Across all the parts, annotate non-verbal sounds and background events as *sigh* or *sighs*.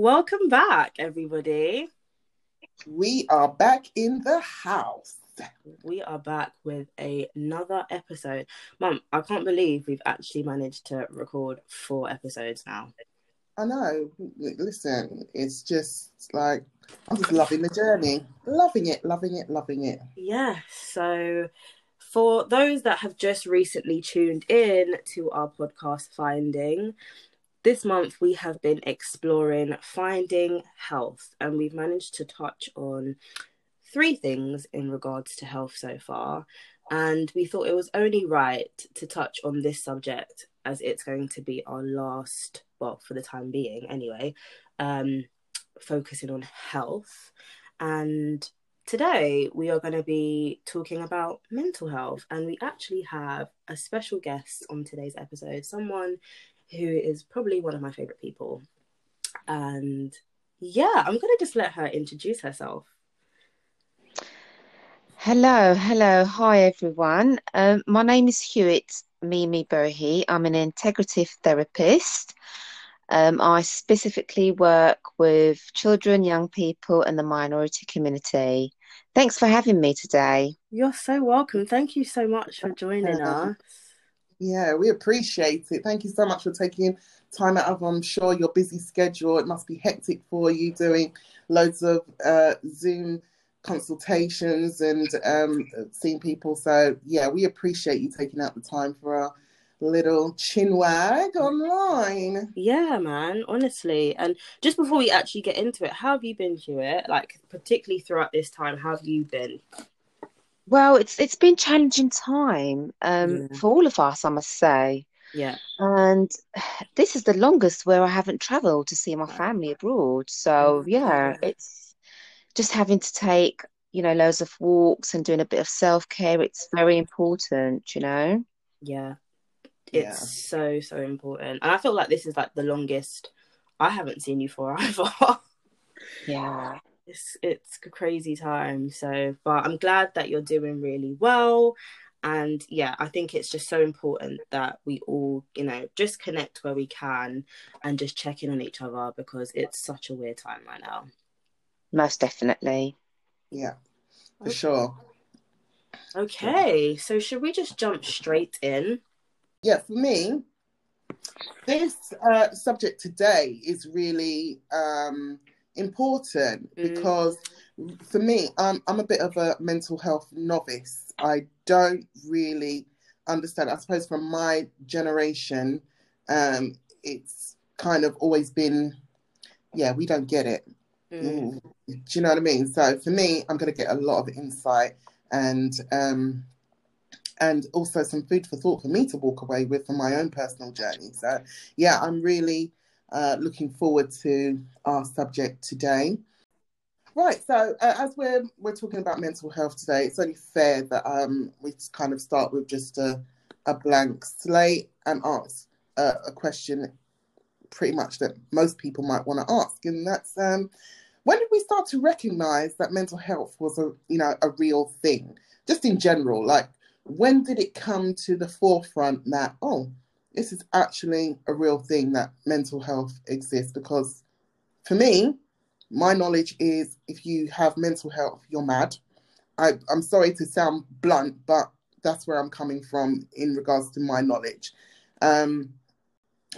Welcome back, everybody. We are back in the house. We are back with another episode. Mum, I can't believe we've actually managed to record four episodes now. I know. Listen, it's just like I'm just loving the journey. Loving it, loving it, loving it. Yeah. So, for those that have just recently tuned in to our podcast Finding, this month we have been exploring finding health, and we've managed to touch on three things in regards to health so far. And we thought it was only right to touch on this subject as it's going to be our last, well, for the time being anyway, um, focusing on health. And today we are going to be talking about mental health. And we actually have a special guest on today's episode, someone who is probably one of my favorite people. And yeah, I'm going to just let her introduce herself. Hello, hello, hi everyone. Um, my name is Hewitt Mimi Burhi. I'm an integrative therapist. Um, I specifically work with children, young people, and the minority community. Thanks for having me today. You're so welcome. Thank you so much for joining *laughs* us. Yeah, we appreciate it. Thank you so much for taking time out of, I'm sure, your busy schedule. It must be hectic for you doing loads of uh, Zoom consultations and um, seeing people. So, yeah, we appreciate you taking out the time for our little chin wag online. Yeah, man, honestly. And just before we actually get into it, how have you been, Hewitt? Like, particularly throughout this time, how have you been? Well, it's it's been challenging time um, Yeah. for all of us, I must say. Yeah. And this is the longest where I haven't traveled to see my family abroad. So yeah, it's just having to take, you know, loads of walks and doing a bit of self-care. It's very important, you know. Yeah. Yeah. It's so, so important. And I feel like this is like the longest I haven't seen you for *laughs* either. Yeah. It's it's a crazy time. So, but I'm glad that you're doing really well. And yeah, I think it's just so important that we all, you know, just connect where we can and just check in on each other because it's such a weird time right now. Most definitely. Yeah, for sure. Okay, so should we just jump straight in? Yeah, for me, this uh, subject today is really um, important Mm. because for me, I'm, I'm a bit of a mental health novice. I don't really understand. I suppose from my generation, um, it's kind of always been, yeah, we don't get it. Mm. Do you know what I mean? So for me, I'm going to get a lot of insight and um, and also some food for thought for me to walk away with for my own personal journey. So yeah, I'm really uh, looking forward to our subject today. Right, so uh, as we're we're talking about mental health today, it's only fair that um, we kind of start with just a a blank slate and ask uh, a question, pretty much that most people might want to ask, and that's um, when did we start to recognise that mental health was a you know a real thing, just in general, like when did it come to the forefront that oh this is actually a real thing that mental health exists because for me my knowledge is if you have mental health you're mad. I, i'm sorry to sound blunt but that's where i'm coming from in regards to my knowledge. Um,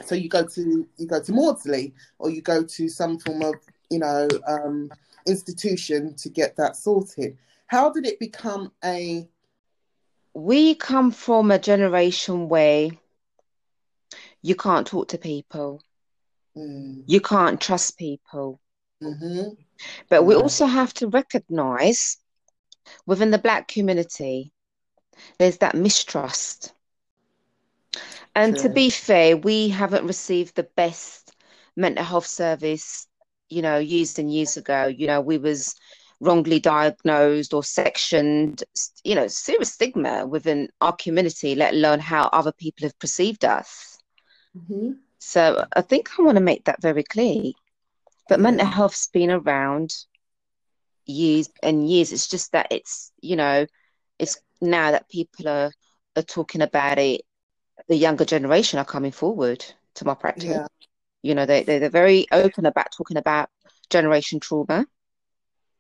so you go to you go to maudsley or you go to some form of you know um, institution to get that sorted. How did it become a We come from a generation where you can't talk to people, mm, you can't trust people. mhm, But we also have to recognize within the Black community, there's that mistrust. And to be fair, we haven't received the best mental health service, you know, years and years ago. You know, we was wrongly diagnosed or sectioned, you know, serious stigma within our community, let alone how other people have perceived us. Mhm. So I think I want to make that very clear. But mental health's been around years and years. It's just that it's, you know, it's now that people are are talking about it, the younger generation are coming forward to my practice. Yeah. You know, they, they, they're very open about talking about generation trauma.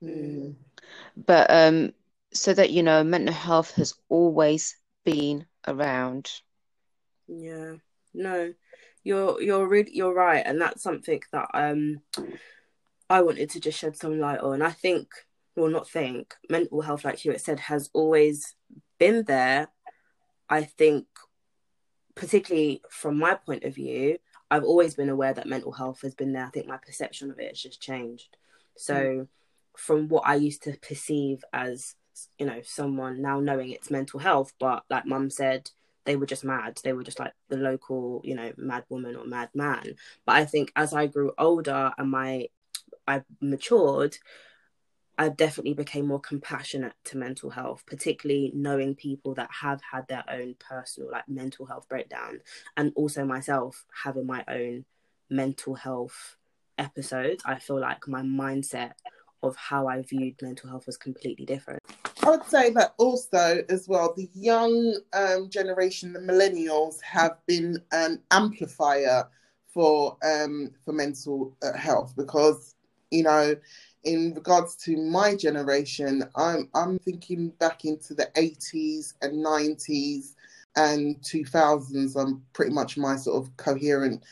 Mm. But um, so that, you know, mental health has always been around. Yeah. No, you're you're really you're right, and that's something that um I wanted to just shed some light on. I think, well, not think, mental health, like you said, has always been there. I think, particularly from my point of view, I've always been aware that mental health has been there. I think my perception of it has just changed. So, mm. from what I used to perceive as, you know, someone now knowing it's mental health, but like mum said, they were just mad. They were just like the local, you know, mad woman or mad man. But I think as I grew older and my I matured, I definitely became more compassionate to mental health, particularly knowing people that have had their own personal like mental health breakdown, and also myself having my own mental health episodes. I feel like my mindset of how I viewed mental health was completely different. I would say that also as well, the young um, generation, the millennials, have been an amplifier for um, for mental uh, health because you know, in regards to my generation, I'm I'm thinking back into the 80s and 90s and 2000s. I'm pretty much my sort of coherent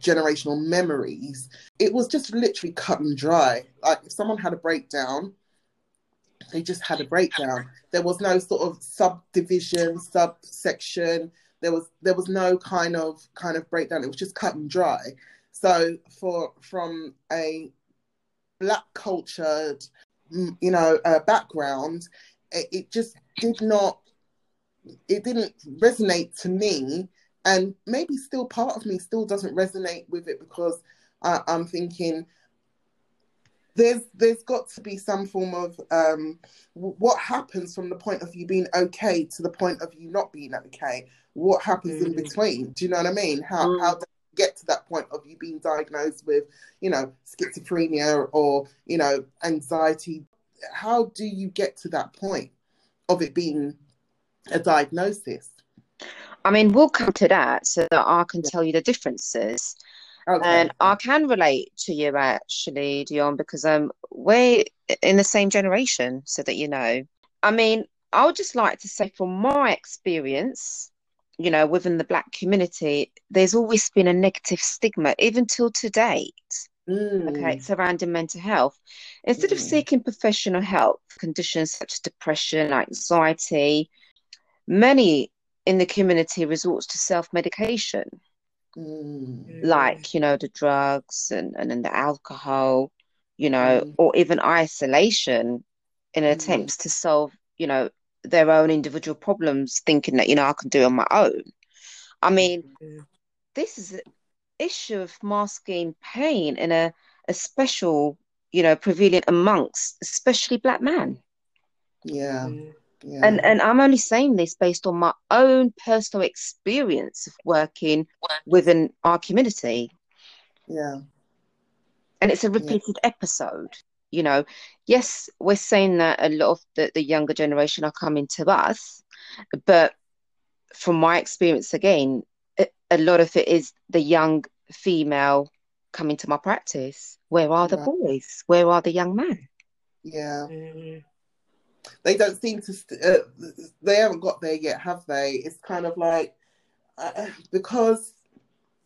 generational memories. It was just literally cut and dry. Like if someone had a breakdown, they just had a breakdown. There was no sort of subdivision, subsection. There was there was no kind of kind of breakdown. It was just cut and dry. So for from a black cultured, you know, uh, background, it, it just did not, it didn't resonate to me. And maybe still part of me still doesn't resonate with it because I, I'm thinking, there's there's got to be some form of um, what happens from the point of you being okay to the point of you not being okay. What happens mm. in between? Do you know what I mean? How mm. how get to that point of you being diagnosed with, you know, schizophrenia or, you know, anxiety? How do you get to that point of it being a diagnosis? I mean, we'll come to that so that I can tell you the differences. Okay. And I can relate to you actually, Dion, because um we're in the same generation, so that you know. I mean, I would just like to say from my experience, you know, within the black community, there's always been a negative stigma, even till to date. Mm. Okay, surrounding mental health. Instead mm. of seeking professional help for conditions such as depression, anxiety, many in the community resorts to self-medication. Mm. Like, you know, the drugs and, and then the alcohol, you know, mm. or even isolation in mm. attempts to solve, you know, their own individual problems, thinking that you know I can do it on my own. I mean, this is an issue of masking pain in a a special, you know, prevalent amongst especially black men. Yeah. Mm-hmm. Yeah. And and I'm only saying this based on my own personal experience of working within our community. Yeah. And it's a repeated yeah. episode you know yes we're saying that a lot of the, the younger generation are coming to us but from my experience again a lot of it is the young female coming to my practice where are the boys where are the young men yeah mm. They don't seem to st- uh, they haven't got there yet have they? It's kind of like uh, because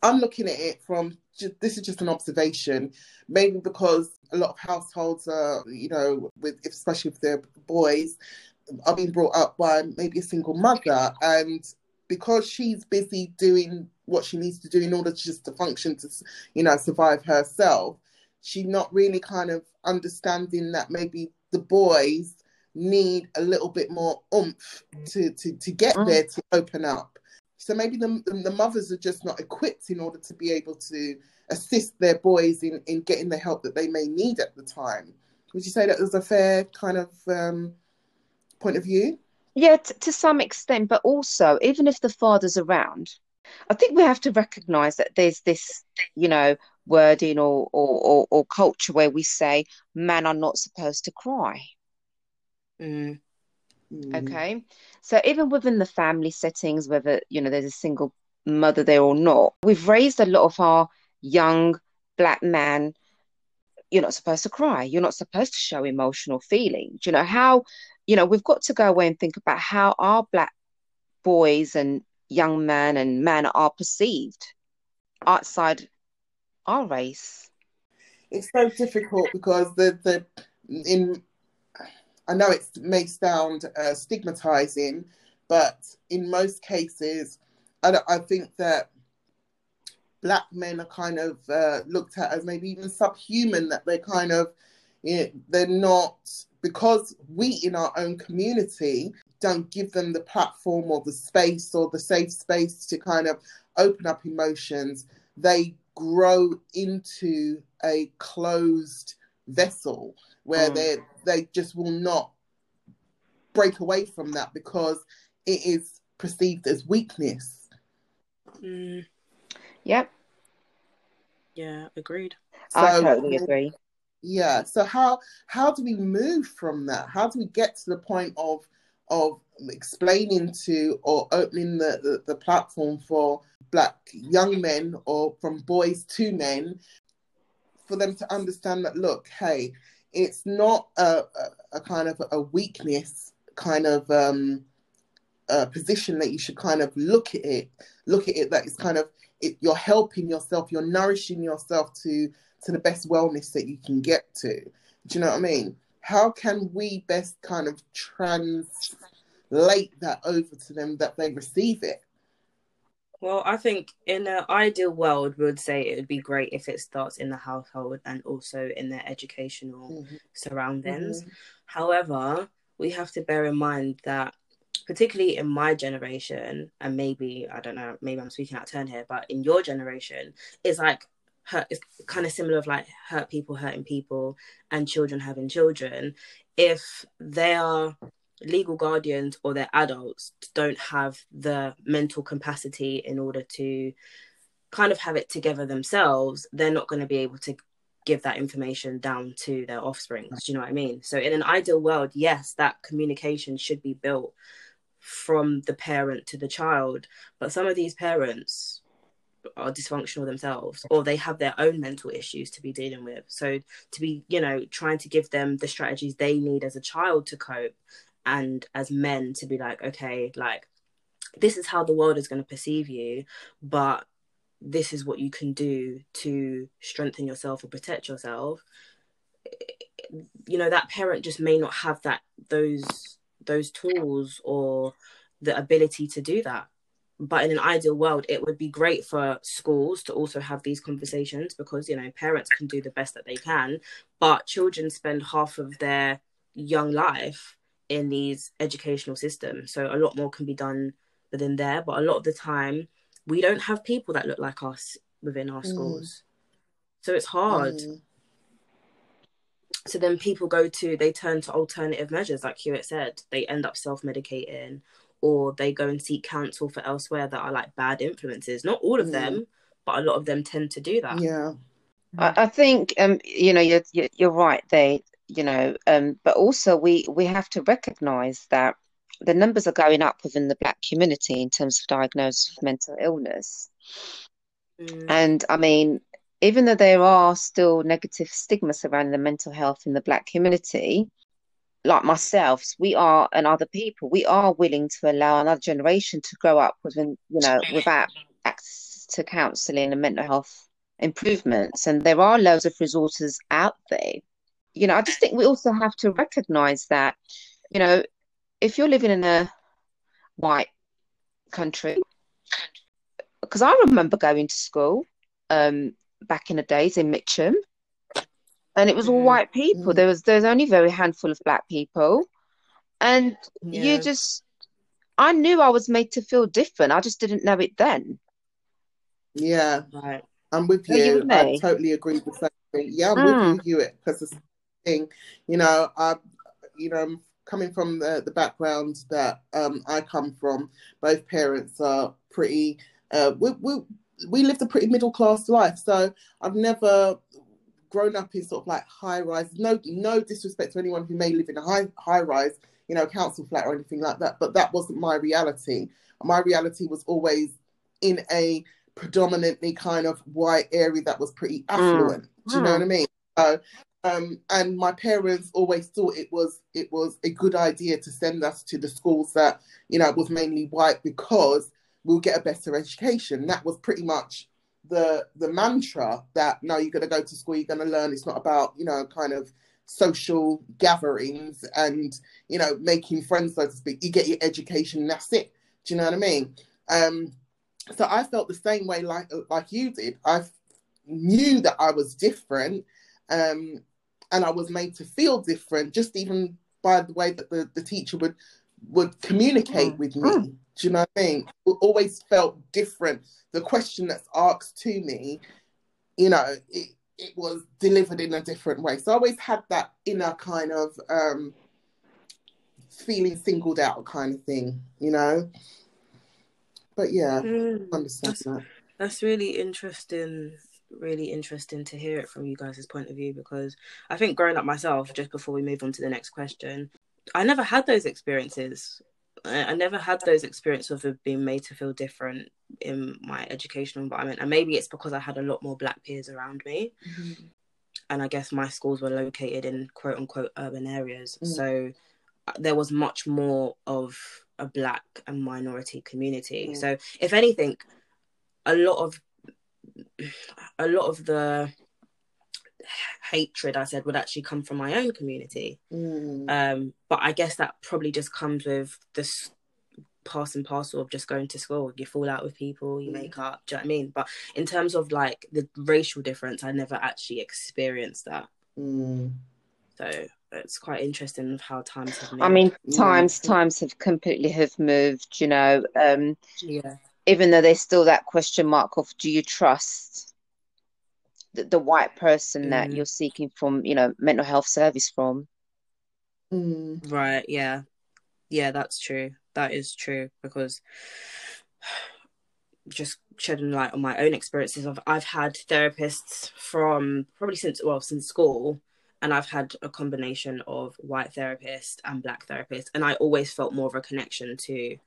i'm looking at it from this is just an observation, mainly because a lot of households are, you know, with especially if they're boys, are being brought up by maybe a single mother, and because she's busy doing what she needs to do in order to just to function to, you know, survive herself, she's not really kind of understanding that maybe the boys need a little bit more oomph to to to get mm. there to open up so maybe the, the mothers are just not equipped in order to be able to assist their boys in, in getting the help that they may need at the time. Would you say that was a fair kind of um, point of view? Yeah, t- to some extent, but also, even if the father's around, I think we have to recognize that there's this, you know, wording or, or, or, or culture where we say men are not supposed to cry. Mm. Mm. Okay. So even within the family settings, whether, you know, there's a single mother there or not, we've raised a lot of our young black man, you're not supposed to cry. You're not supposed to show emotional feelings. You know, how, you know, we've got to go away and think about how our black boys and young men and men are perceived outside our race. It's so difficult because the the in I know it may sound uh, stigmatizing, but in most cases, I, I think that black men are kind of uh, looked at as maybe even subhuman, that they're kind of, you know, they're not, because we in our own community don't give them the platform or the space or the safe space to kind of open up emotions, they grow into a closed vessel where mm. they they just will not break away from that because it is perceived as weakness. Mm. Yep. Yeah, agreed. So, I totally agree. Yeah. So how how do we move from that? How do we get to the point of of explaining to or opening the, the, the platform for black young men or from boys to men for them to understand that look, hey, it's not a, a, kind of a weakness kind of um, position that you should kind of look at it, look at it that it's kind of it, you're helping yourself, you're nourishing yourself to to the best wellness that you can get to. Do you know what I mean? How can we best kind of translate that over to them that they receive it? Well, I think in an ideal world, we would say it would be great if it starts in the household and also in their educational mm-hmm. surroundings. Mm-hmm. However, we have to bear in mind that particularly in my generation and maybe i don't know maybe i'm speaking out of turn here but in your generation it's like hurt it's kind of similar of like hurt people hurting people and children having children if they are legal guardians or their adults don't have the mental capacity in order to kind of have it together themselves they're not going to be able to give that information down to their offspring. Do you know what I mean? So in an ideal world, yes, that communication should be built from the parent to the child. But some of these parents are dysfunctional themselves or they have their own mental issues to be dealing with. So to be, you know, trying to give them the strategies they need as a child to cope and as men to be like, okay, like this is how the world is going to perceive you, but this is what you can do to strengthen yourself or protect yourself. You know that parent just may not have that those those tools or the ability to do that. But in an ideal world it would be great for schools to also have these conversations because you know parents can do the best that they can but children spend half of their young life in these educational systems so a lot more can be done within there but a lot of the time we don't have people that look like us within our mm. schools. So it's hard. Mm. So then people go to, they turn to alternative measures, like Hewitt said. They end up self medicating or they go and seek counsel for elsewhere that are like bad influences. Not all of mm. them, but a lot of them tend to do that. Yeah. I, I think, um, you know, you're, you're right there, you know, um, but also we, we have to recognize that the numbers are going up within the black community in terms of diagnosis of mental illness. Mm. And I mean, even though there are still negative stigmas around the mental health in the black community, like myself, we are and other people, we are willing to allow another generation to grow up within, you know, without access to counselling and mental health improvements. And there are loads of resources out there. You know, I just think we also have to recognise that, you know, if you're living in a white country, because I remember going to school um, back in the days in Mitcham, and it was all mm. white people. Mm. There was there's only very handful of black people, and yeah. you just I knew I was made to feel different. I just didn't know it then. Yeah, right. I'm with you. you with I totally agree with that. Yeah, I'm mm. with you, because the thing, you know, I, you know, coming from the, the background that um, I come from, both parents are pretty. Uh, we, we we lived a pretty middle class life, so I've never grown up in sort of like high rise. No no disrespect to anyone who may live in a high high rise, you know, council flat or anything like that, but that wasn't my reality. My reality was always in a predominantly kind of white area that was pretty affluent. Mm. Do you know what I mean? So, um, and my parents always thought it was it was a good idea to send us to the schools that you know was mainly white because we'll get a better education. That was pretty much the the mantra that no, you're going to go to school, you're going to learn. It's not about you know kind of social gatherings and you know making friends, so to speak. You get your education, that's it. Do you know what I mean? Um, so I felt the same way like like you did. I knew that I was different, um, and I was made to feel different just even by the way that the, the teacher would would communicate mm. with me. Mm. Do you know what I mean? Always felt different. The question that's asked to me, you know, it, it was delivered in a different way. So I always had that inner kind of um, feeling singled out kind of thing, you know. But yeah, mm, understand that's, that. That's really interesting. Really interesting to hear it from you guys' point of view because I think growing up myself, just before we move on to the next question, I never had those experiences. I, never had those experiences of being made to feel different in my educational environment, and maybe it's because I had a lot more black peers around me. Mm-hmm. And I guess my schools were located in quote unquote urban areas. Mm. So uh, there was much more of a black and minority community. Mm. So if anything, a lot of a lot of the hatred I said would actually come from my own community. Mm. Um, but I guess that probably just comes with this pass and parcel of just going to school. You fall out with people, you mm. make up. Do you know what I mean? But in terms of like the racial difference, I never actually experienced that. Mm. So it's quite interesting how times have moved. I mean, times times have completely have moved. You know, um, yeah. Even though there's still that question mark of do you trust the, the white person mm. that you're seeking from, you know, mental health service from? Mm. Right. Yeah. Yeah, that's true. That is true because *sighs* just shedding light on my own experiences of I've had therapists from probably since well since school and I've had a combination of white therapist and black therapist, and I always felt more of a connection to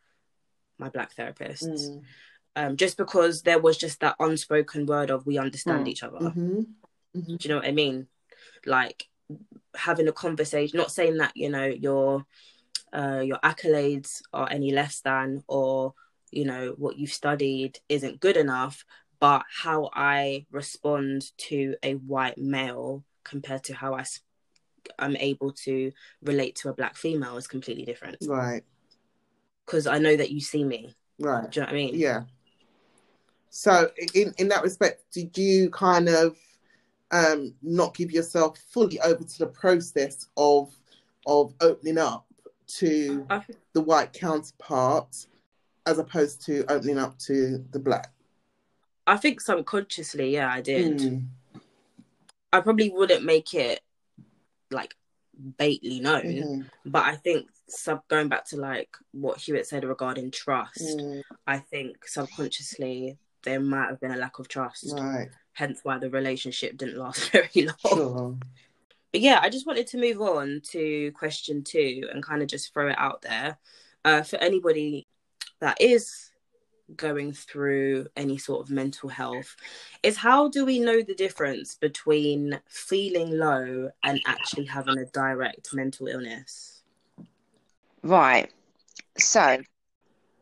my black therapists, mm. um, just because there was just that unspoken word of we understand mm. each other. Mm-hmm. Mm-hmm. Do you know what I mean? Like having a conversation, not saying that you know your uh, your accolades are any less than, or you know what you've studied isn't good enough, but how I respond to a white male compared to how I I'm able to relate to a black female is completely different. Right. Because I know that you see me. Right. Do you know what I mean? Yeah. So in in that respect, did you kind of um not give yourself fully over to the process of of opening up to the white counterpart as opposed to opening up to the black? I think subconsciously, yeah, I did. Mm. I probably wouldn't make it like bately known, mm-hmm. but I think sub going back to like what Hewitt said regarding trust, mm. I think subconsciously there might have been a lack of trust. Right. Hence why the relationship didn't last *laughs* very long. Sure. But yeah, I just wanted to move on to question two and kind of just throw it out there. Uh, for anybody that is going through any sort of mental health is how do we know the difference between feeling low and actually having a direct mental illness? Right. So,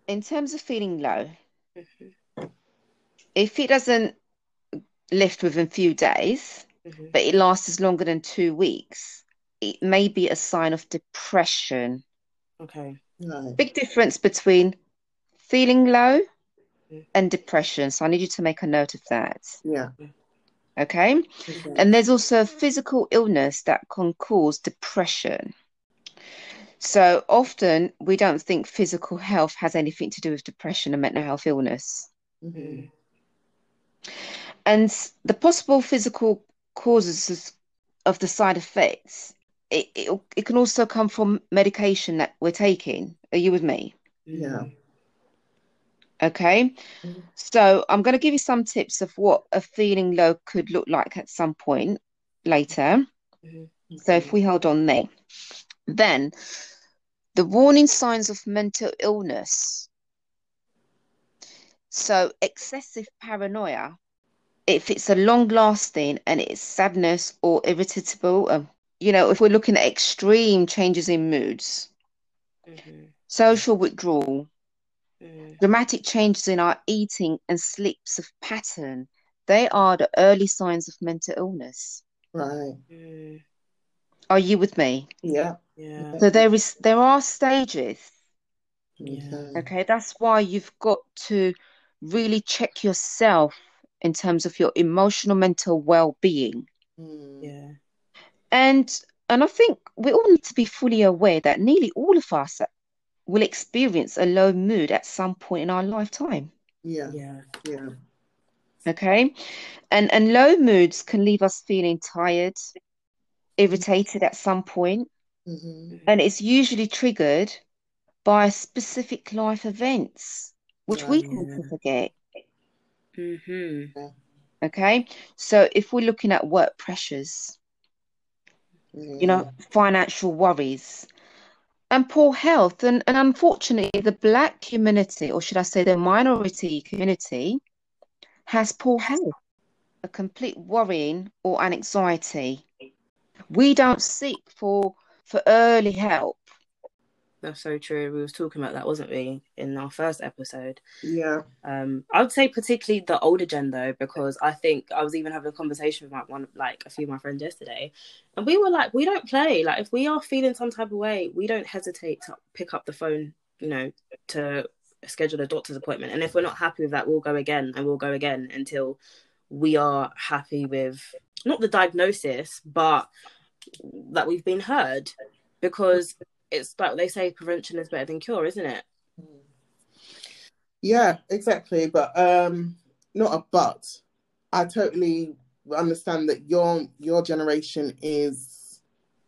in terms of feeling low, mm-hmm. if it doesn't lift within a few days, mm-hmm. but it lasts longer than two weeks, it may be a sign of depression. Okay. Big difference between feeling low and depression. So I need you to make a note of that. Yeah. Okay. okay. And there's also a physical illness that can cause depression. So often we don't think physical health has anything to do with depression and mental health illness. Mm-hmm. And the possible physical causes of the side effects, it, it, it can also come from medication that we're taking. Are you with me? Yeah. Okay, mm-hmm. so I'm going to give you some tips of what a feeling low could look like at some point later. Mm-hmm. So if we hold on there, then the warning signs of mental illness. So excessive paranoia, if it's a long lasting and it's sadness or irritable, um, you know, if we're looking at extreme changes in moods, Mhm. social withdrawal, Mm. dramatic changes in our eating and sleeps of pattern, they are the early signs of mental illness. Right. Mm. Are you with me? Yeah. Yeah. So there is there are stages. Yeah. Okay. Okay, that's why you've got to really check yourself in terms of your emotional mental well-being. Mm. Yeah. And and I think we all need to be fully aware that nearly all of us will experience a low mood at some point in our lifetime. Yeah. Yeah. Yeah. Okay. And and low moods can leave us feeling tired, irritated at some point, hmm and it's usually triggered by specific life events, which we Right. tend to forget. Mm-hmm. Okay. So if we're looking at work pressures, you know, financial worries, and poor health, and, and unfortunately, the black community, or should I say the minority community, has poor health, a complete worrying or an anxiety. We don't seek for for early help. That's so true. We was talking about that, wasn't we, in our first episode? Yeah. Um, I would say particularly the older gen though, because I think I was even having a conversation with like one, like a few of my friends yesterday, and we were like, we don't play. Like, if we are feeling some type of way, we don't hesitate to pick up the phone, you know, to schedule a doctor's appointment. And if we're not happy with that, we'll go again and we'll go again until we are happy with not the diagnosis, but that we've been heard. Because it's like they say, prevention is better than cure, isn't it? Yeah, exactly. But um not a but. I totally understand that your your generation is,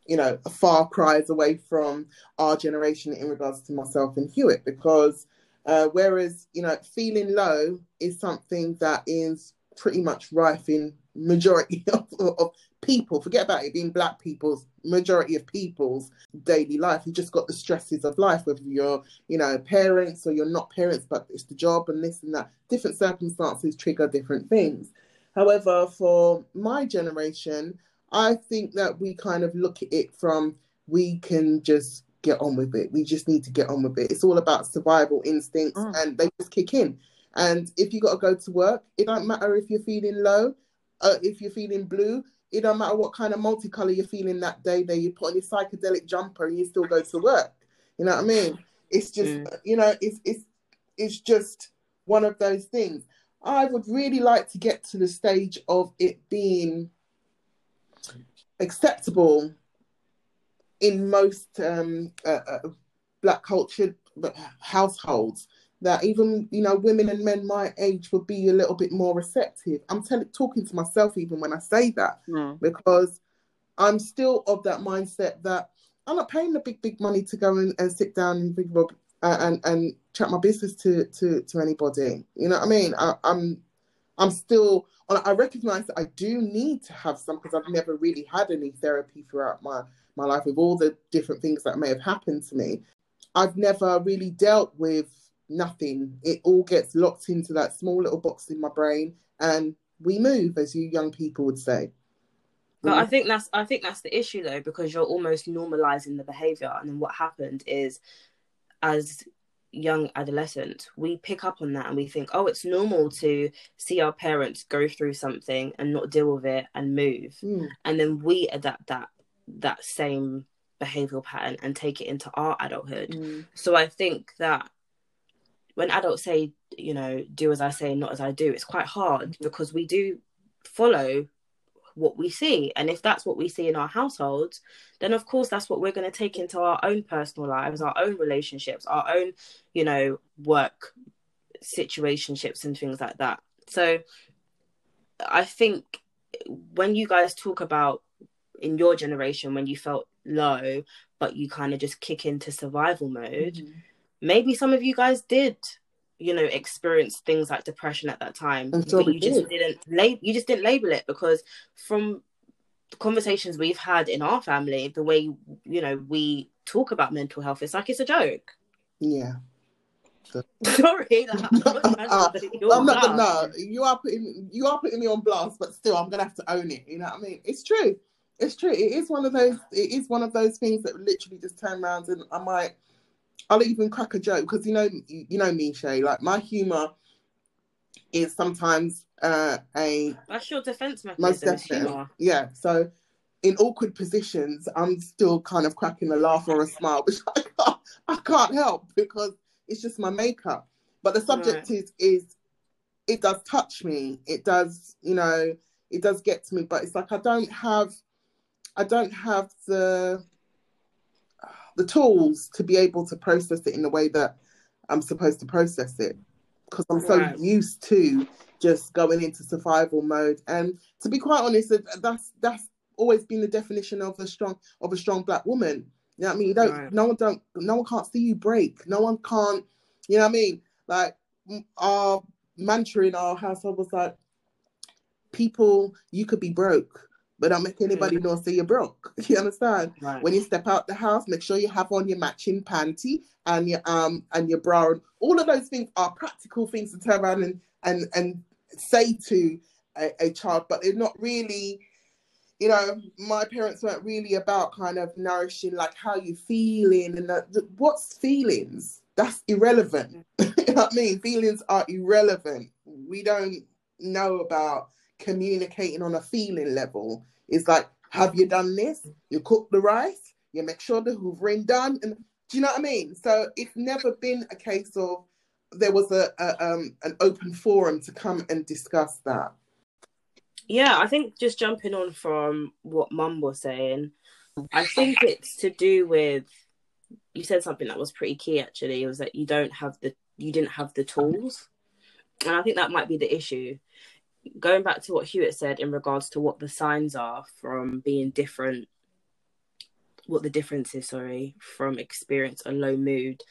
you know, a far cries away from our generation in regards to myself and Hewitt because uh, whereas, you know, feeling low is something that is pretty much rife in majority *laughs* of, of people. Forget about it being black people's majority of people's daily life. You just got the stresses of life, whether you're you know, parents or you're not parents, but it's the job and this and that. Different circumstances trigger different things. However, for my generation, I think that we kind of look at it from we can just get on with it. We just need to get on with it. It's all about survival instincts Mm. and they just kick in. And if you got to go to work, it don't matter if you're feeling low, uh, if you're feeling blue, it don't matter what kind of multicolor you're feeling that day. That you put on your psychedelic jumper and you still go to work. You know what I mean? It's just Mm. you know, it's it's it's just one of those things. I would really like to get to the stage of it being acceptable in most um, uh, uh, black cultured households that even you know women and men my age would be a little bit more receptive. I'm telling, talking to myself even when I say that Mm. because I'm still of that mindset that I'm not paying the big big money to go and, and sit down and think about uh, and and chat my business to to to anybody. You know what I mean? I, I'm I'm still I recognize that I do need to have some because I've never really had any therapy throughout my my life with all the different things that may have happened to me. I've never really dealt with nothing. It all gets locked into that small little box in my brain and we move, as you young people would say. But I think that's I think that's the issue though, because you're almost normalizing the behavior, and then what happened is, as young adolescents, we pick up on that and we think, oh, it's normal to see our parents go through something and not deal with it and move, Mm, and then we adapt that that same behavioral pattern and take it into our adulthood. mm, So I think that when adults say, you know, do as I say, not as I do, it's quite hard because we do follow what we see. And if that's what we see in our households, then of course that's what we're going to take into our own personal lives, our own relationships, our own, you know, work situationships and things like that. So I think when you guys talk about in your generation when you felt low, but you kind of just kick into survival mode, mhm. Maybe some of you guys did you know experience things like depression at that time but you just did. didn't label you just didn't label it because from the conversations we've had in our family the way you know we talk about mental health it's like it's a joke Yeah. *laughs* Sorry, like, I'm not trying to you I'm not gonna blast. *laughs* no, you are putting you are putting me on blast, but still I'm gonna have to own it. You know what I mean? It's true. It's true. It is one of those it is one of those things that literally just turn around and I might I'll even crack a joke because you know you know me, Shay, like my humour is sometimes uh a That's your defense most mechanism. yeah. So in awkward positions, I'm still kind of cracking a laugh or a smile, *laughs* which I can't, I can't help because it's just my makeup. But the subject is is it does touch me. It does, you know, it does get to me. But it's like I don't have, I don't have the the tools to be able to process it in the way that I'm supposed to process it because I'm so Right. used to just going into survival mode. And to be quite honest, that's that's always been the definition of a strong of a strong black woman. You know what I mean? You don't Right. no one don't no one can't see you break. No one can't, you know what I mean? Like our mantra in our household was like people you could be broke, but don't make anybody know say you're broke. *laughs* You understand? Right. When you step out the house, make sure you have on your matching panty and your um and your bra. And all of those things are practical things to turn around and and and say to a, a child, but they're not really. You know, my parents weren't really about kind of nourishing like how you feeling and that, what's feelings. That's irrelevant. *laughs* you know what I mean? Feelings are irrelevant. We don't know about communicating on a feeling level. It's like, have you done this? You cook the rice, you make sure the hoovering done, and do you know what I mean? So it's never been a case of there was a, a um an open forum to come and discuss that. Yeah, I think just jumping on from what Mum was saying, I think it's to do with you said something that was pretty key actually, it was that you don't have the you didn't have the tools. And I think that might be the issue. Going back to what Hewitt said in regards to what the signs are from being different what the difference is, sorry, from experience a low mood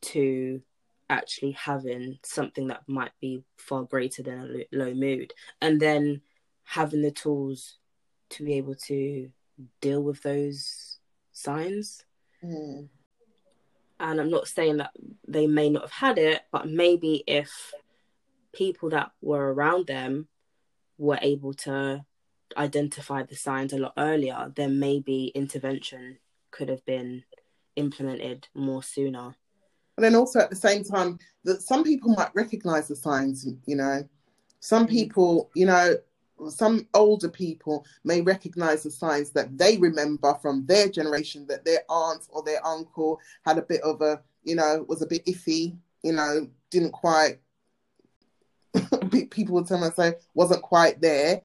to actually having something that might be far greater than a low mood. And then having the tools to be able to deal with those signs. Mm. And I'm not saying that they may not have had it, but maybe if people that were around them were able to identify the signs a lot earlier, then maybe intervention could have been implemented more sooner. And then also at the same time, that some people might recognize the signs, you know. Some Mhm. people, you know, some older people may recognize the signs that they remember from their generation that their aunt or their uncle had a bit of a, you know, was a bit iffy, you know, didn't quite, people would tell me, say, wasn't quite there.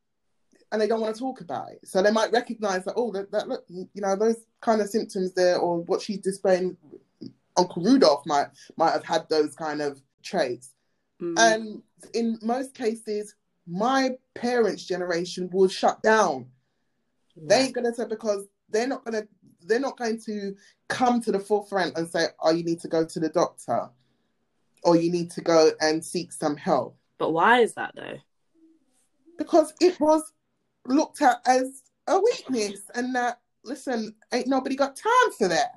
And they don't want to talk about it. So they might recognize that, oh, that, that look, you know, those kind of symptoms there, or what she's displaying Uncle Rudolph might might have had those kind of traits. Mm. And in most cases, my parents' generation will shut down. They ain't gonna say because they're not gonna they're not going to come to the forefront and say, Oh, you need to go to the doctor or you need to go and seek some help. But why is that though? Because it was looked at as a weakness and that listen, ain't nobody got time for that.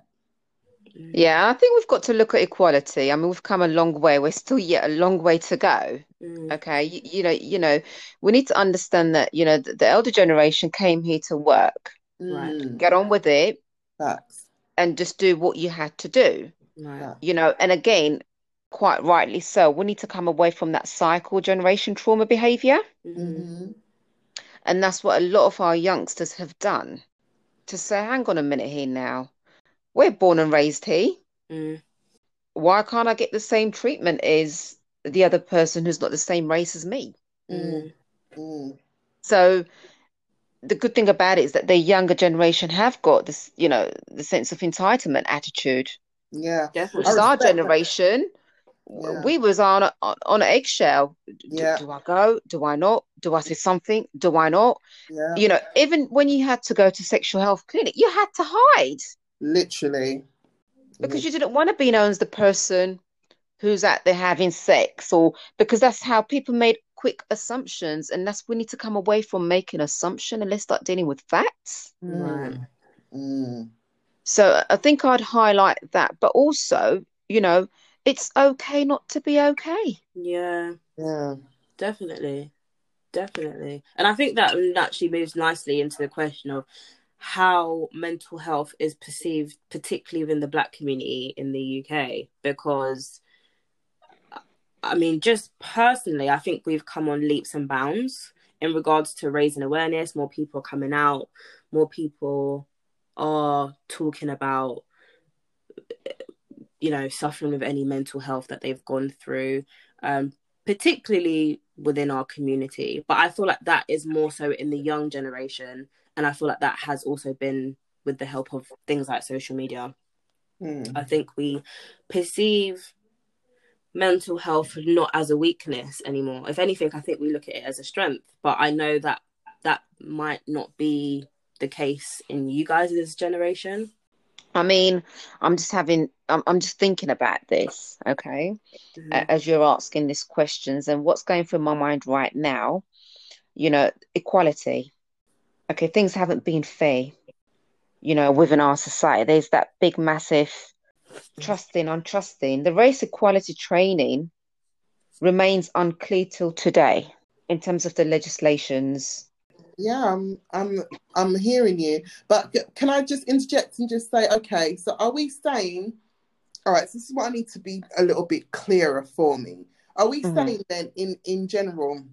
Mm. Yeah, I think we've got to look at equality. I mean, we've come a long way. We're still yet a long way to go. Mm. Okay, you, you know, you know, we need to understand that, you know, the, the elder generation came here to work, Right. Mm, get on with it, facts. and just do what you had to do. Right. You know, and again, quite rightly so, we need to come away from that cycle generation trauma behavior. Mhm. hmm And that's what a lot of our youngsters have done. To say, hang on a minute here now. We're born and raised here. Mm. Why can't I get the same treatment as the other person who's not the same race as me? Mm. Mm. So the good thing about it is that the younger generation have got this, you know, the sense of entitlement attitude, Yeah. which Definitely. is our generation. that. Generation. w- Yeah. We was on a, on, on an eggshell. D- Yeah. Do I go? Do I not? Do I say something? Do I not? Yeah. You know, even when you had to go to sexual health clinic, you had to hide Literally. because you didn't want to be known as the person who's out there having sex, or because that's how people made quick assumptions, and that's we need to come away from making assumption and let's start dealing with facts. Right. Mm. So I think I'd highlight that, but also, you know, it's okay not to be okay. Yeah, Yeah. definitely, definitely. And I think that actually moves nicely into the question of how mental health is perceived, particularly within the Black community in the UK, because. I mean, just personally, I think we've come on leaps and bounds in regards to raising awareness. More people are coming out, more people are talking about, you know, suffering with any mental health that they've gone through, um, particularly within our community. But I feel like that is more so in the young generation. And I feel like that has also been with the help of things like social media. Mm. I think we perceive mental health not as a weakness anymore. If anything, I think we look at it as a strength. But I know that that might not be the case in you guys' generation. I mean, I'm just having, I'm, I'm just thinking about this, okay, Mhm. as you're asking these questions, and what's going through my mind right now, you know, equality. Okay, things haven't been fair, you know, within our society. There's that big, massive trusting, untrusting. The race equality training remains unclear till today in terms of the legislations. Yeah, I'm, I'm, I'm hearing you. But can I just interject and just say, okay, so are we saying, all right, so this is what I need to be a little bit clearer for me. Are we Mhm. saying then, in in general,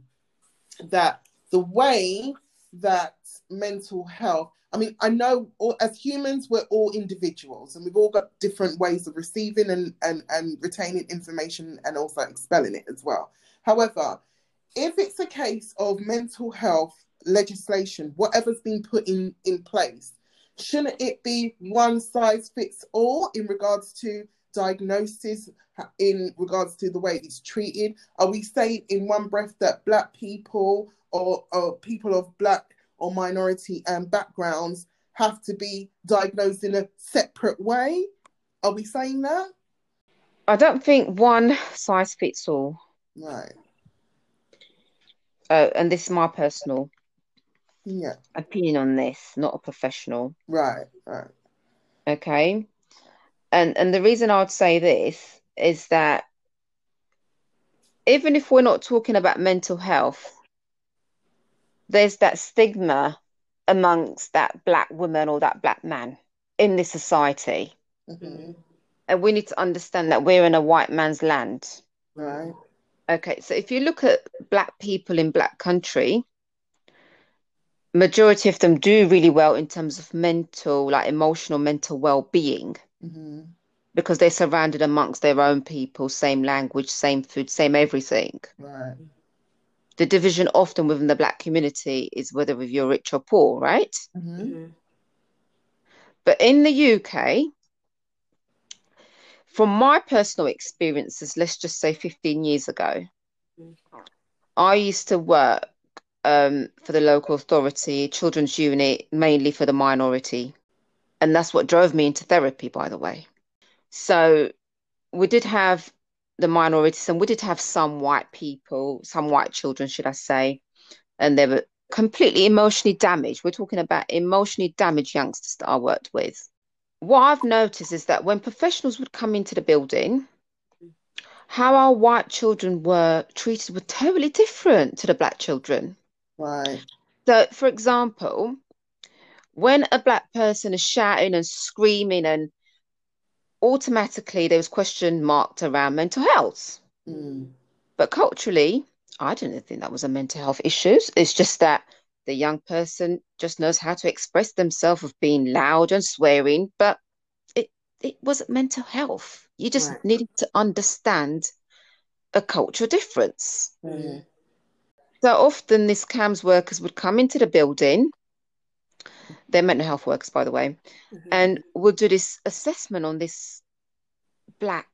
that the way that mental health, I mean, I know all, as humans, we're all individuals and we've all got different ways of receiving and, and, and retaining information and also expelling it as well. However, if it's a case of mental health legislation, whatever's been put in, in place, shouldn't it be one size fits all in regards to diagnosis, in regards to the way it's treated? Are we saying in one breath that Black people or, or people of Black or minority um, backgrounds have to be diagnosed in a separate way? Are we saying that? I don't think one size fits all. Right. Uh, and this is my personal Yeah. opinion on this, not a professional. Right. Right. Okay. And and the reason I would say this is that even if we're not talking about mental health, there's that stigma amongst that black woman or that black man in this society. Mhm. And we need to understand that we're in a white man's land. Right. Okay, so if you look at black people in black country, majority of them do really well in terms of mental, like emotional, mental well-being hmm because they're surrounded amongst their own people, same language, same food, same everything. Right. The division often within the black community is whether if you're rich or poor, right? hmm Mhm. But in the UK, from my personal experiences, let's just say 15 years ago, Mm. I used to work um, for the local authority, children's unit, mainly for the minority. And that's what drove me into therapy, by the way. So we did have the minorities and we did have some white people, some white children, should I say, and they were completely emotionally damaged. We're talking about emotionally damaged youngsters that I worked with. What I've noticed is that when professionals would come into the building, how our white children were treated were totally different to the black children. Right. So, for example, when a black person is shouting and screaming, and automatically there was question marked around mental health. Mm. But culturally, I didn't think that was a mental health issue. It's just that the young person just knows how to express themselves of being loud and swearing, but it it wasn't mental health. You just Right. needed to understand a cultural difference. Mm. So often this CAMHS workers would come into the building, they're mental health workers, by the way, Mhm. and would do this assessment on this black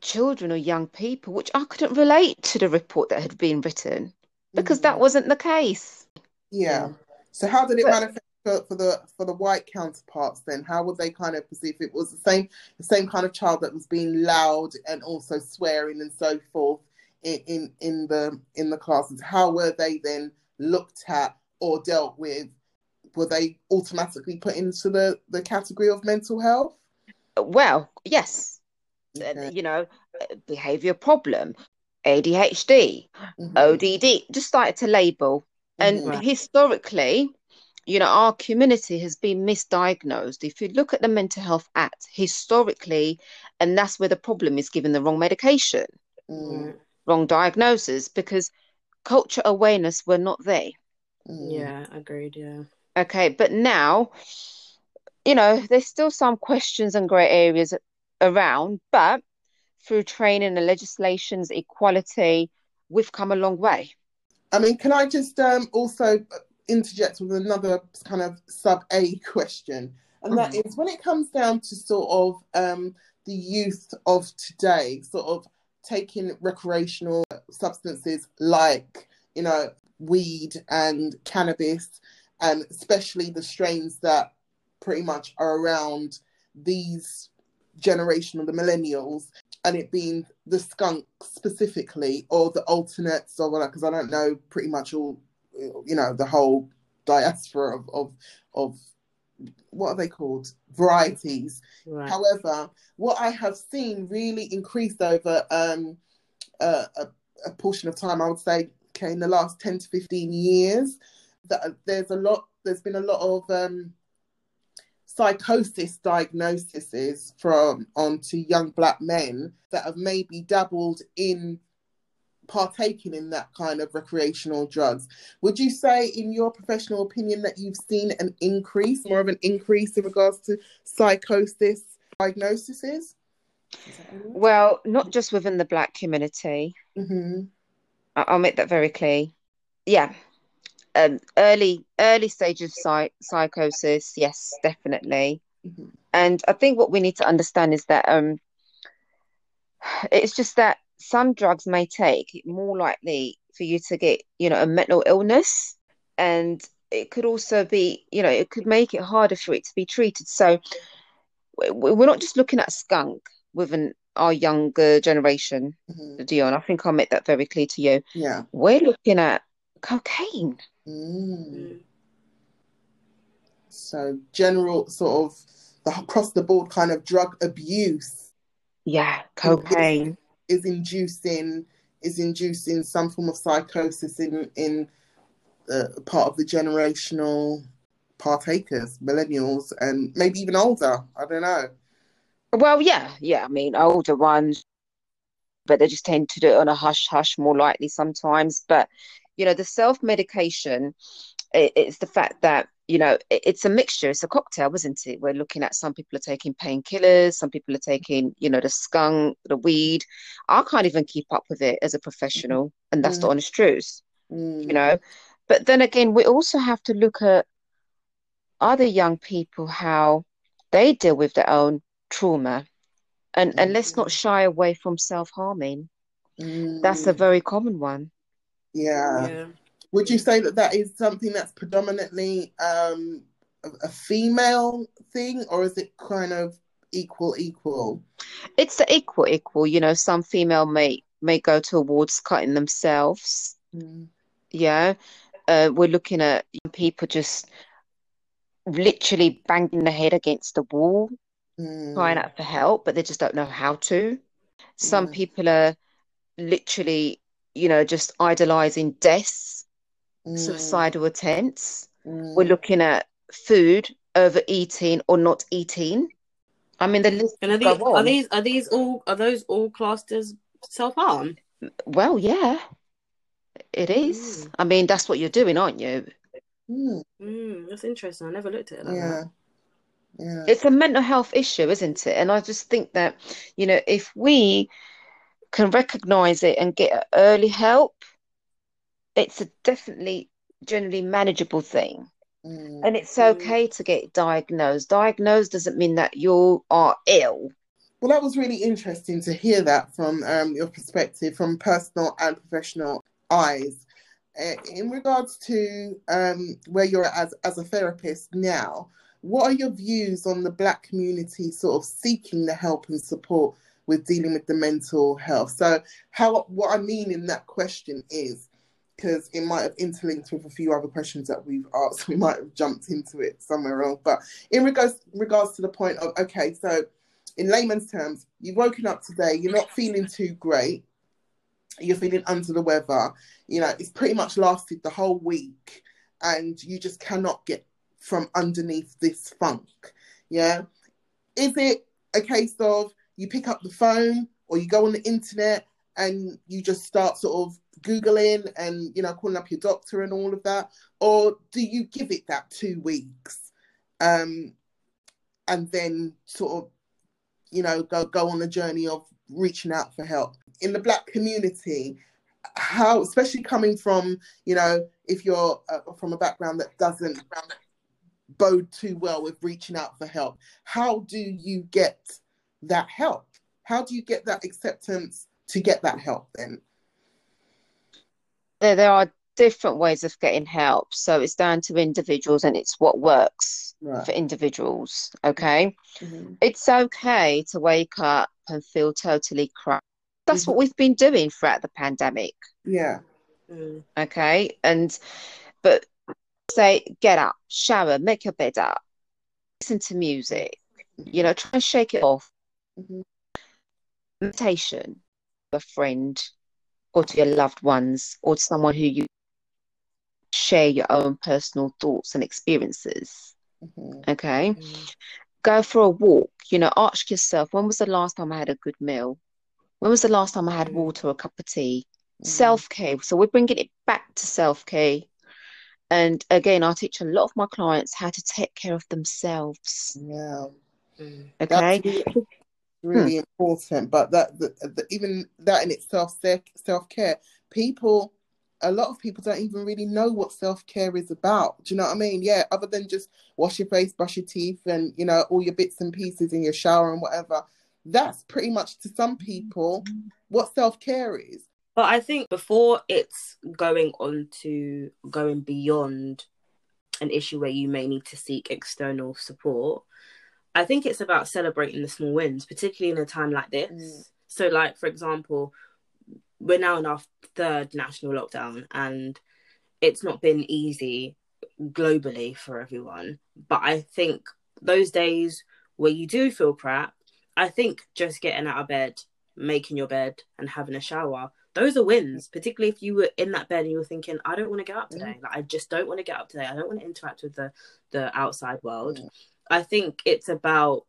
children or young people, which I couldn't relate to the report that had been written because that Mhm. wasn't the case. Yeah. So how did it But- manifest for, for the for the white counterparts then? How would they kind of perceive it was the same the same kind of child that was being loud and also swearing and so forth in in, the in the classes? How were they then looked at or dealt with? Were they automatically put into the the category of mental health? Well, yes, okay. you know, behavior problem, ADHD, mm-hmm. ODD, just started to label. And mm-hmm. historically, you know, our community has been misdiagnosed. If you look at the Mental Health Act historically, and that's where the problem is given the wrong medication, mm. Wrong diagnosis, because culture awareness were not there. Mm. Yeah, agreed. Yeah. Okay, but now, you know, there's still some questions and grey areas around, but through training and legislations, equality, we've come a long way. I mean, can I just um, also interject with another kind of sub A question? And that mm-hmm. is when it comes down to sort of um, the youth of today, sort of taking recreational substances like, you know, weed and cannabis, and especially the strains that pretty much are around these generation of the millennials and it being the skunk specifically or the alternates or whatever because i don't know pretty much all you know the whole diaspora of of, of what are they called varieties right. however what i have seen really increased over um uh, a, a portion of time i would say okay in the last 10 to 15 years that there's a lot there's been a lot of um psychosis diagnoses from onto young black men that have maybe dabbled in partaking in that kind of recreational drugs. Would you say, in your professional opinion, that you've seen an increase, more of an increase in regards to psychosis diagnoses? Well, not just within the black community. Mm-hmm. I'll make that very clear. Yeah, um, early early stage of psych- psychosis, yes, definitely. Mm-hmm. And I think what we need to understand is that um, it's just that some drugs may take more likely for you to get, you know, a mental illness, and it could also be, you know, it could make it harder for it to be treated. So we're not just looking at skunk within our younger generation, mm-hmm. Dion. I think I'll make that very clear to you. Yeah, we're looking at cocaine. Mm. So general sort of the across the board kind of drug abuse. Yeah, cocaine is, inducing is inducing some form of psychosis in in the part of the generational partakers, millennials, and maybe even older. I don't know. Well, yeah, yeah. I mean, older ones, but they just tend to do it on a hush hush more likely sometimes. But you know the self medication it, it's the fact that you know it, it's a mixture it's a cocktail isn't it we're looking at some people are taking painkillers some people are taking you know the skunk the weed i can't even keep up with it as a professional and that's mm. the honest truth mm. you know but then again we also have to look at other young people how they deal with their own trauma and mm. and let's not mm. shy away from self-harming that's a mm. very common one yeah. yeah. Would you say that that is something that's predominantly um, a, female thing, or is it kind of equal equal? It's the equal equal. You know, some female may may go towards cutting themselves. Mm. Yeah. Uh, we're looking at people just literally banging their head against the wall, mm. crying out for help, but they just don't know how to. Some yeah. people are literally you know, just idolizing deaths, mm. suicidal attempts. Mm. We're looking at food, overeating or not eating. I mean, the list. And are these, are these are these all are those all classed as self harm? Well, yeah, it is. Mm. I mean, that's what you're doing, aren't you? Mm. mm that's interesting. I never looked at it like yeah. that. Yeah. It's a mental health issue, isn't it? And I just think that, you know, if we can recognize it and get early help, it's a definitely generally manageable thing. Mm. And it's okay to get diagnosed. Diagnosed doesn't mean that you are ill. Well, that was really interesting to hear that from um, your perspective, from personal and professional eyes. Uh, in regards to um, where you're at as, as a therapist now, what are your views on the Black community sort of seeking the help and support with dealing with the mental health. So, how what I mean in that question is because it might have interlinked with a few other questions that we've asked. *laughs* We might have jumped into it somewhere else. But in regards regards to the point of okay, so in layman's terms, you've woken up today, you're not feeling too great, you're feeling under the weather, you know, it's pretty much lasted the whole week, and you just cannot get from underneath this funk. Yeah. Is it a case of you pick up the phone or you go on the internet and you just start sort of googling and you know calling up your doctor and all of that? Or do you give it that two weeks um and then sort of you know go go on a journey of reaching out for help? In the black community how especially coming from you know if you're uh, from a background that doesn't bode too well with reaching out for help how do you get that help? How do you get that acceptance to get that help then there, there are different ways of getting help. So it's down to individuals and it's what works right. for individuals okay? Mhm. it's okay to wake up and feel totally crap that's what we've been doing throughout the pandemic. Yeah. Mm. okay? And but say get up shower make your bed up listen to music you know try and shake it off. Mhm. meditation a friend or to your loved ones or to someone who you share your own personal thoughts and experiences. Mhm. okay? Mm. go for a walk. You know ask yourself when was the last time i had a good meal? When was the last time i had Mm. water or a cup of tea? Mhm. self-care. So we're bringing it back to self-care. And again i teach a lot of my clients how to take care of themselves. Yeah. Mm. okay? That's really, really important but that the, the, even that in itself self-care people a lot of people don't even really know what self-care is about. Do you know what i mean? Yeah other than just wash your face brush your teeth and you know all your bits and pieces in your shower and whatever that's pretty much to some people what self-care is. But I think before it's going on to going beyond an issue where you may need to seek external support, I think it's about celebrating the small wins, particularly in a time like this. Mm. So, like for example, we're now in our third national lockdown, and it's not been easy globally for everyone. But I think those days where you do feel crap, I think just getting out of bed, making your bed, and having a shower, those are wins. Particularly if you were in that bed and you were thinking, I don't want to get up today. Like I just don't want to get up today. I don't want to interact with the the outside world. Mm. I think it's about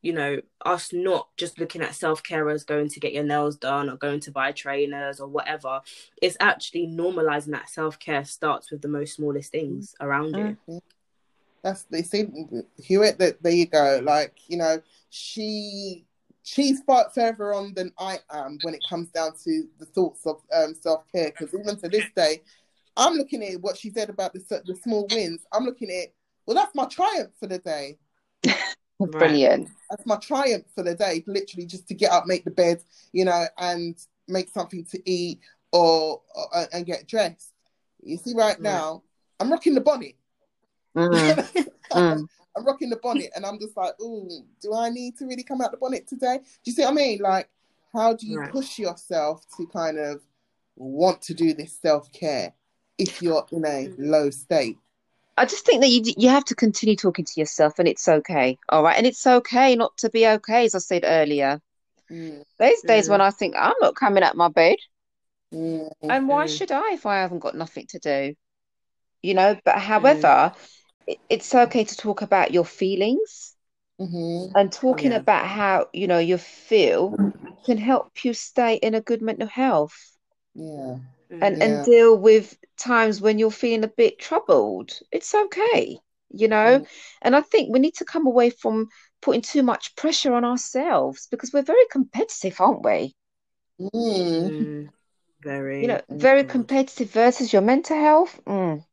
you know us not just looking at self-care as going to get your nails done or going to buy trainers or whatever it's actually normalizing that self-care starts with the most smallest things around you That's they see Hiwet. That there you go. Like you know, she she's far further on than I am when it comes down to the thoughts of um, self care. Because even to this day, I'm looking at what she said about the the small wins. I'm looking at well, that's my triumph for the day. *laughs* brilliant That's my triumph for the day. Literally, just to get up, make the bed, you know, and make something to eat or, or and get dressed. You see, right Right. now, I'm rocking the bonnet. Mm, *laughs* mm. *laughs* I'm rocking the bonnet, and I'm just like, oh, do I need to really come out the bonnet today?" Do you see what I mean? Like, how do you Right. push yourself to kind of want to do this self care if you're in a low state? I just think that you you have to continue talking to yourself, and it's okay, all right, and it's okay not to be okay, as I said earlier. Mm, There's days Mm. when I think I'm not coming out my bed, mm, and why Mm. should I if I haven't got nothing to do? You know, but however, it, it's okay to talk about your feelings mhm, and talking Yeah. about how, you know, you feel can help you stay in a good mental health yeah, and Yeah. and deal with times when you're feeling a bit troubled. It's okay, you know? Mm. And I think we need to come away from putting too much pressure on ourselves because we're very competitive, aren't we? mm, Mm. Very. You know, very Mhm. competitive versus your mental health. Mm,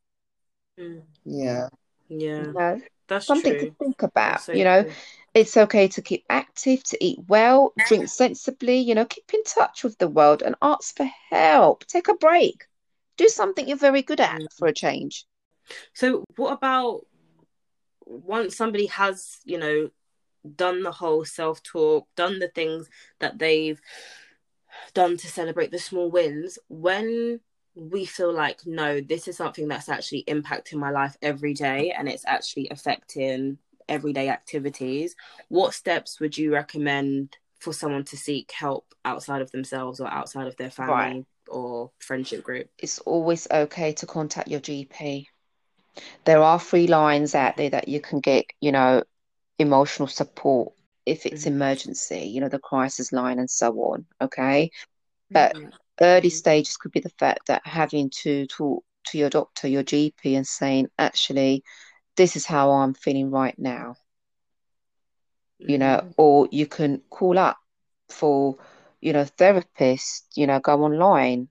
Mm. yeah, Yeah, you know, that's something true. to think about. That's so You know, true. It's okay to keep active, to eat well, drink sensibly, you know, keep in touch with the world and ask for help. Take a break. Do something you're very good at for a change. So, what about once somebody has, you know, done the whole self talk, done the things that they've done to celebrate the small wins, when we feel like, no, this is something that's actually impacting my life every day and it's actually affecting everyday activities. What steps would you recommend for someone to seek help outside of themselves or outside of their family right. or friendship group? It's always okay to contact your GP. There are free lines out there that you can get, you know, emotional support if it's mm-hmm. emergency, you know, the crisis line and so on. Okay. But mm-hmm. early mm-hmm. stages could be the fact that having to talk to your doctor, your GP, and saying, actually, this is how I'm feeling right now. Mm-hmm. You know, mm-hmm. or you can call up for, you know, therapist, you know, go online,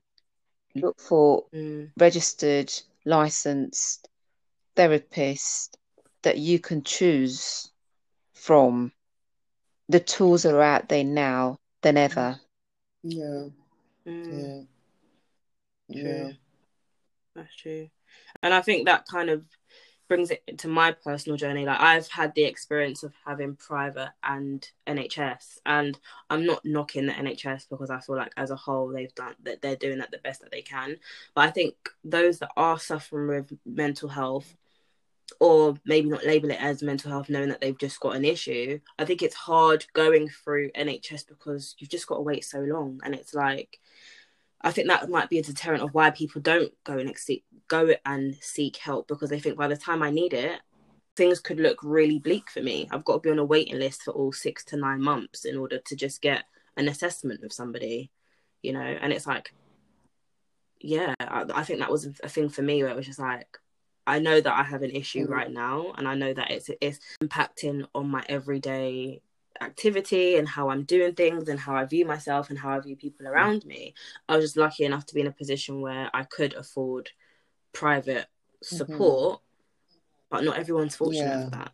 look for mm. registered, licensed therapist that you can choose from the tools are out there now than ever. Yeah. Mm. Yeah. Yeah. That's true. And I think that kind of brings it to my personal journey. Like I've had the experience of having private and NHS, and I'm not knocking the NHS because I feel like as a whole they've done that they're doing that the best that they can. But I think those that are suffering with mental health or maybe not label it as mental health knowing that they've just got an issue i think it's hard going through nhs because you've just got to wait so long and it's like i think that might be a deterrent of why people don't go and seek go and seek help because they think by the time i need it things could look really bleak for me i've got to be on a waiting list for all six to nine months in order to just get an assessment of somebody you know and it's like yeah I, I think that was a thing for me where it was just like I know that I have an issue mm-hmm. right now, and I know that it's it's impacting on my everyday activity and how I'm doing things and how I view myself and how I view people around me. I was just lucky enough to be in a position where I could afford private mm-hmm. support, mm-hmm. but not everyone's fortunate yeah. for that.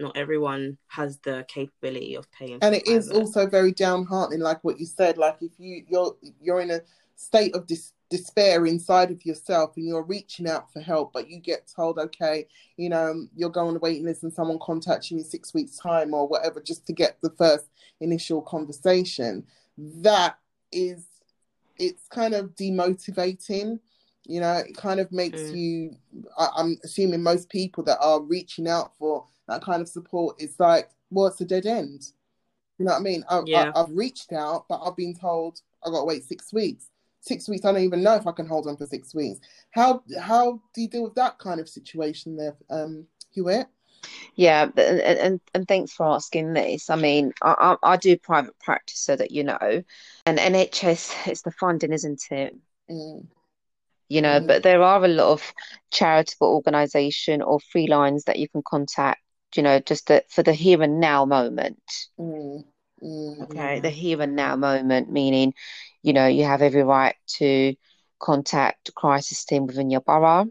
Not everyone has the capability of paying. And it private. is also very downheartening, like what you said. Like if you you're you're in a state of dis- despair inside of yourself and you're reaching out for help, but you get told, okay, you know, you're going to waiting list and someone contacts you in six weeks' time or whatever, just to get the first initial conversation. That is, it's kind of demotivating. You know, it kind of makes mm. you. I, I'm assuming most people that are reaching out for that kind of support, it's like, well, it's a dead end. You know what I mean? I, yeah. I, I've reached out, but I've been told I got to wait six weeks six weeks. I don't even know if I can hold on for six weeks. How how do you deal with that kind of situation there, um, Hiwet? Yeah, and, and and thanks for asking this. I mean, I, I, I do private practice, so that you know, and NHS it's the funding, isn't it? Mm. You know, mm. but there are a lot of charitable organisation or free lines that you can contact. You know, just the, for the here and now moment. Mm. Mm, okay, the here and now moment, meaning, you know, you have every right to contact crisis team within your borough.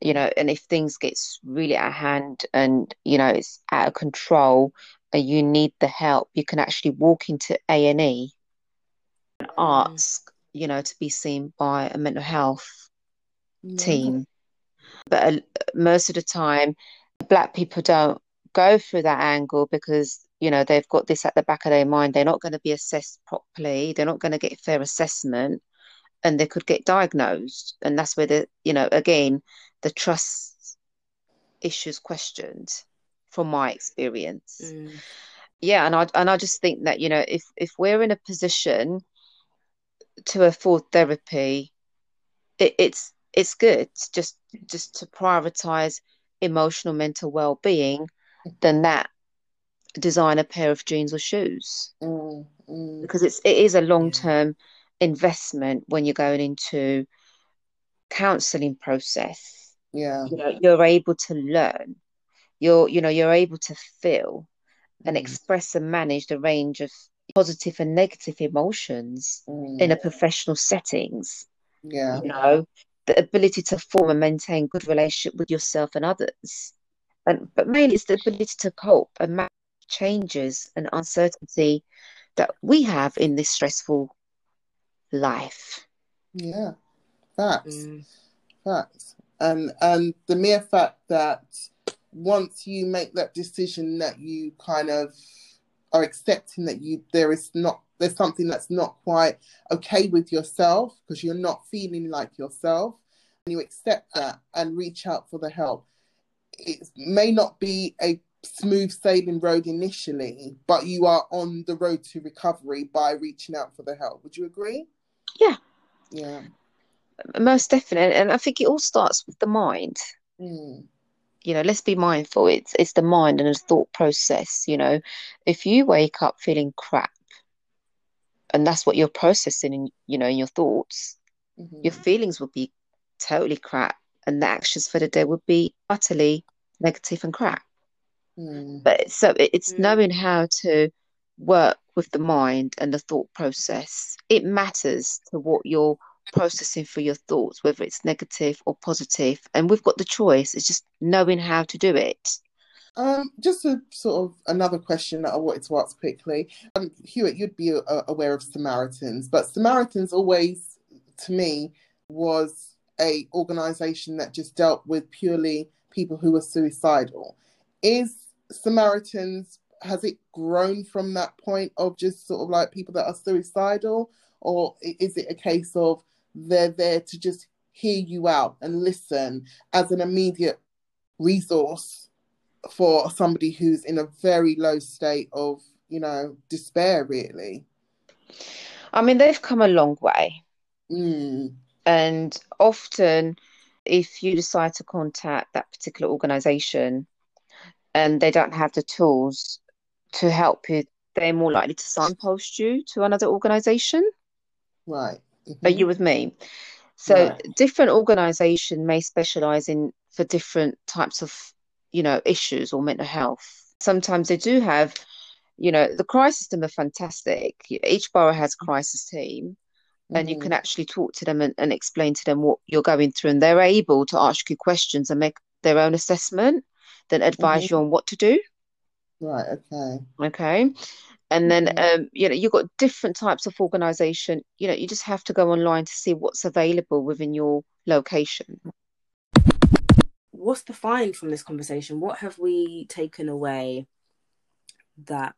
You know, and if things gets really out of hand and you know it's out of control and you need the help, you can actually walk into A and E and mm. ask, you know, to be seen by a mental health team. But uh, most of the time, black people don't go through that angle because you know they've got this at the back of their mind they're not going to be assessed properly they're not going to get fair assessment and they could get diagnosed and that's where the you know again the trust issues questioned from my experience mm. yeah and i and i just think that you know if if we're in a position to afford therapy it, it's it's good just just to prioritize emotional mental well-being than that design a pair of jeans or shoes mm, mm. because it's it is a long term yeah. investment when you're going into counseling process yeah you know, you're able to learn you're you know you're able to feel and mm. express and manage the range of positive and negative emotions mm. in a professional settings yeah you know the ability to form and maintain good relationship with yourself and others and but mainly it's the ability to cope and manage changes and uncertainty that we have in this stressful life. Yeah, facts, mm. facts, and and the mere fact that once you make that decision that you kind of are accepting that you there is not there's something that's not quite okay with yourself because you're not feeling like yourself and you accept that and reach out for the help it may not be a smooth sailing road initially, but you are on the road to recovery by reaching out for the help. Would you agree? Yeah. Yeah. Most definitely. And I think it all starts with the mind. Mm. You know, let's be mindful. It's it's the mind and the thought process. You know, if you wake up feeling crap, and that's what you're processing in, you know, in your thoughts, hmm your feelings will be totally crap, and the actions for the day would be utterly negative and crap. Mm. But it's- so it's Mm. knowing how to work with the mind and the thought process. It matters to what you're processing for your thoughts, whether it's negative or positive. And we've got the choice. It's just knowing how to do it. Um, just a sort of another question that I wanted to ask quickly. Um, Hiwet, you'd be uh, aware of Samaritans, but Samaritans always, to me, was a organization that just dealt with purely people who were suicidal. Is Samaritans has it grown from that point of just sort of like people that are suicidal, or is it a case of they're there to just hear you out and listen as an immediate resource for somebody who's in a very low state of, you know, despair, really. I mean, they've come a long way. Mm, And often, if you decide to contact that particular organization and they don't have the tools to help you, they're more likely to signpost you to another organization. right. Are Mhm. you with me? So Right. different organization may specialize in for different types of, you know, issues or mental health. Sometimes they do have, you know, the crisis team are fantastic. Each borough has a crisis team, and you Mhm. can actually talk to them and, and explain to them what you're going through, and they're able to ask you questions and make their own assessment, then advise Mhm. you on what to do. Right. Okay. Okay. And then, um, you know, you've got different types of organization. You know, you just have to go online to see what's available within your location. What's the find from this conversation? What have we taken away that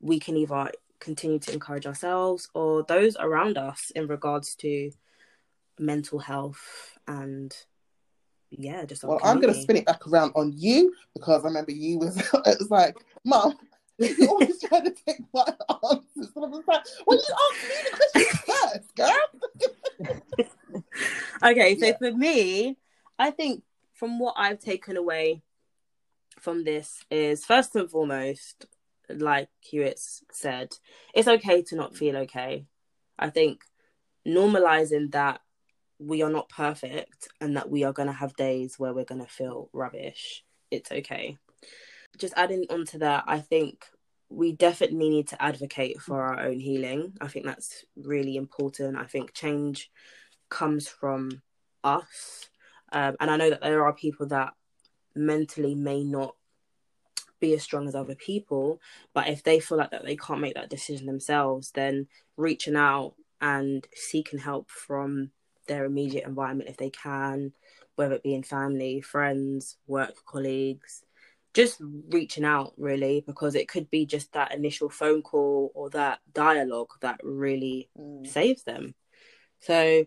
we can either continue to encourage ourselves or those around us in regards to mental health and yeah, just Well, I'm to spin it back around on you because I remember you was. *laughs* It was like, Mom, *laughs* you always try to take my answers. And I was like, well, you asked me the question *laughs* first, girl. Okay, so Yeah. for me, I think from what I've taken away from this is first and foremost, like Hiwet said, it's okay to not feel okay. I think normalizing that we are not perfect and that we are going to have days where we're going to feel rubbish, it's okay. Just adding on to that, I think we definitely need to advocate for our own healing. I think that's really important. I think change comes from us. Um, and I know that there are people that mentally may not be as strong as other people, but if they feel like that they can't make that decision themselves, then reaching out and seeking help from their immediate environment if they can, whether it be in family, friends, work colleagues, just reaching out really because it could be just that initial phone call or that dialogue that really Mm. saves them. So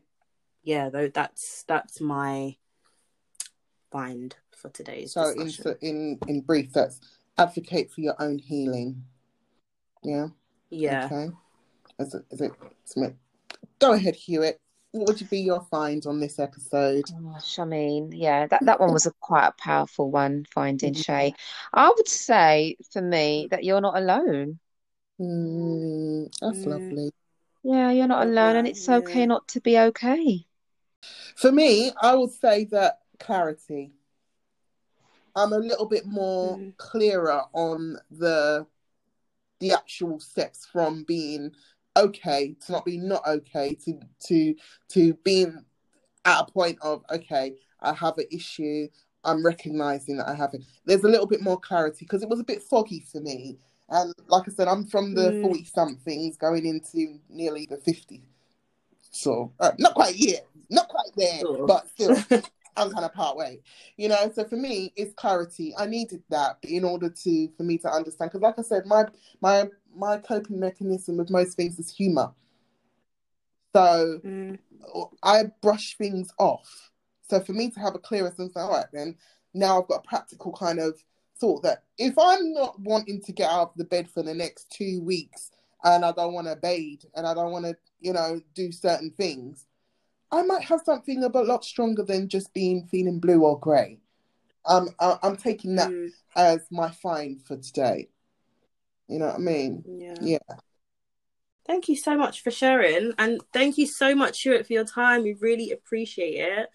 yeah, though that's that's my find for today's So, in, discussion. in in brief, that's advocate for your own healing. Yeah. yeah. Okay. Is it? Is it? Go ahead, Hiwet. What would be your find on this episode? Gosh, I mean, yeah, that, that one was a quite a powerful one, finding Mhm. Shay. I would say for me that you're not alone. Mm, that's Mm. lovely. Yeah, you're not alone, and it's okay not to be okay. For me, I would say that clarity. I'm a little bit more Mm. clearer on the the actual steps from being okay to not be not okay to to to being at a point of okay, I have an issue. I'm recognizing that I have it. There's a little bit more clarity because it was a bit foggy for me. And like I said, I'm from the Mm. 40 somethings going into nearly the 50. So, uh, not quite yet, not quite there, of. but still, *laughs* I'm kind of part way, you know. So for me, it's clarity. I needed that in order to for me to understand. Because, like I said, my my my coping mechanism with most things is humor. So Mm. I brush things off. So for me to have a clearer sense, all right, then now I've got a practical kind of thought that if I'm not wanting to get out of the bed for the next two weeks and I don't want to bathe and I don't want to, you know, do certain things, I might have something a lot stronger than just being feeling blue or grey. Um, I, I'm taking that Mm, as my find for today. You know what I mean? yeah. Yeah. Thank you so much for sharing. And thank you so much, Stuart, for your time. We really appreciate it.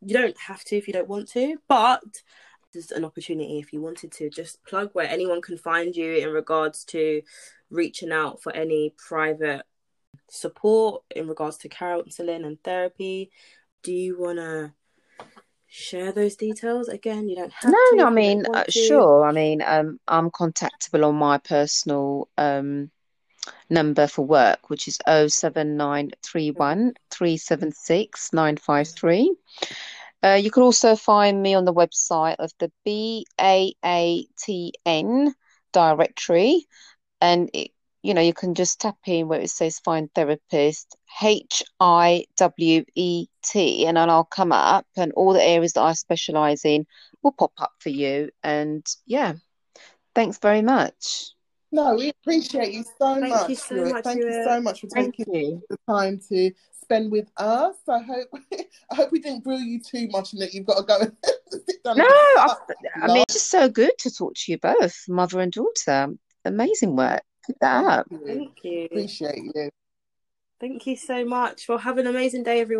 You don't have to if you don't want to, but there's an opportunity if you wanted to just plug where anyone can find you in regards to reaching out for any private support in regards to counseling and therapy. Do you want to share those details again? You don't have No, to. no, I if you don't mean, uh, sure. I mean, um, I'm contactable on my personal um number for work, which is 07931 376 953. Uh, you can also find me on the website of the BAATN directory, and it, you know, you can just tap in where it says find therapist, H I W E T, and then I'll come up, and all the areas that I specialize in will pop up for you. And yeah, thanks very much. No, we appreciate you so Thank much, you so Stuart. much, Thank you so much for Thank taking you. the time to spend with us. I hope *laughs* I hope we didn't grill you too much and that you've got to go and *laughs* sit down No, and I, I mean, it's just so good to talk to you both, mother and daughter. Amazing work. Keep that thank up. you. Thank you. Appreciate you. Thank you so much. Well, have an amazing day, everyone.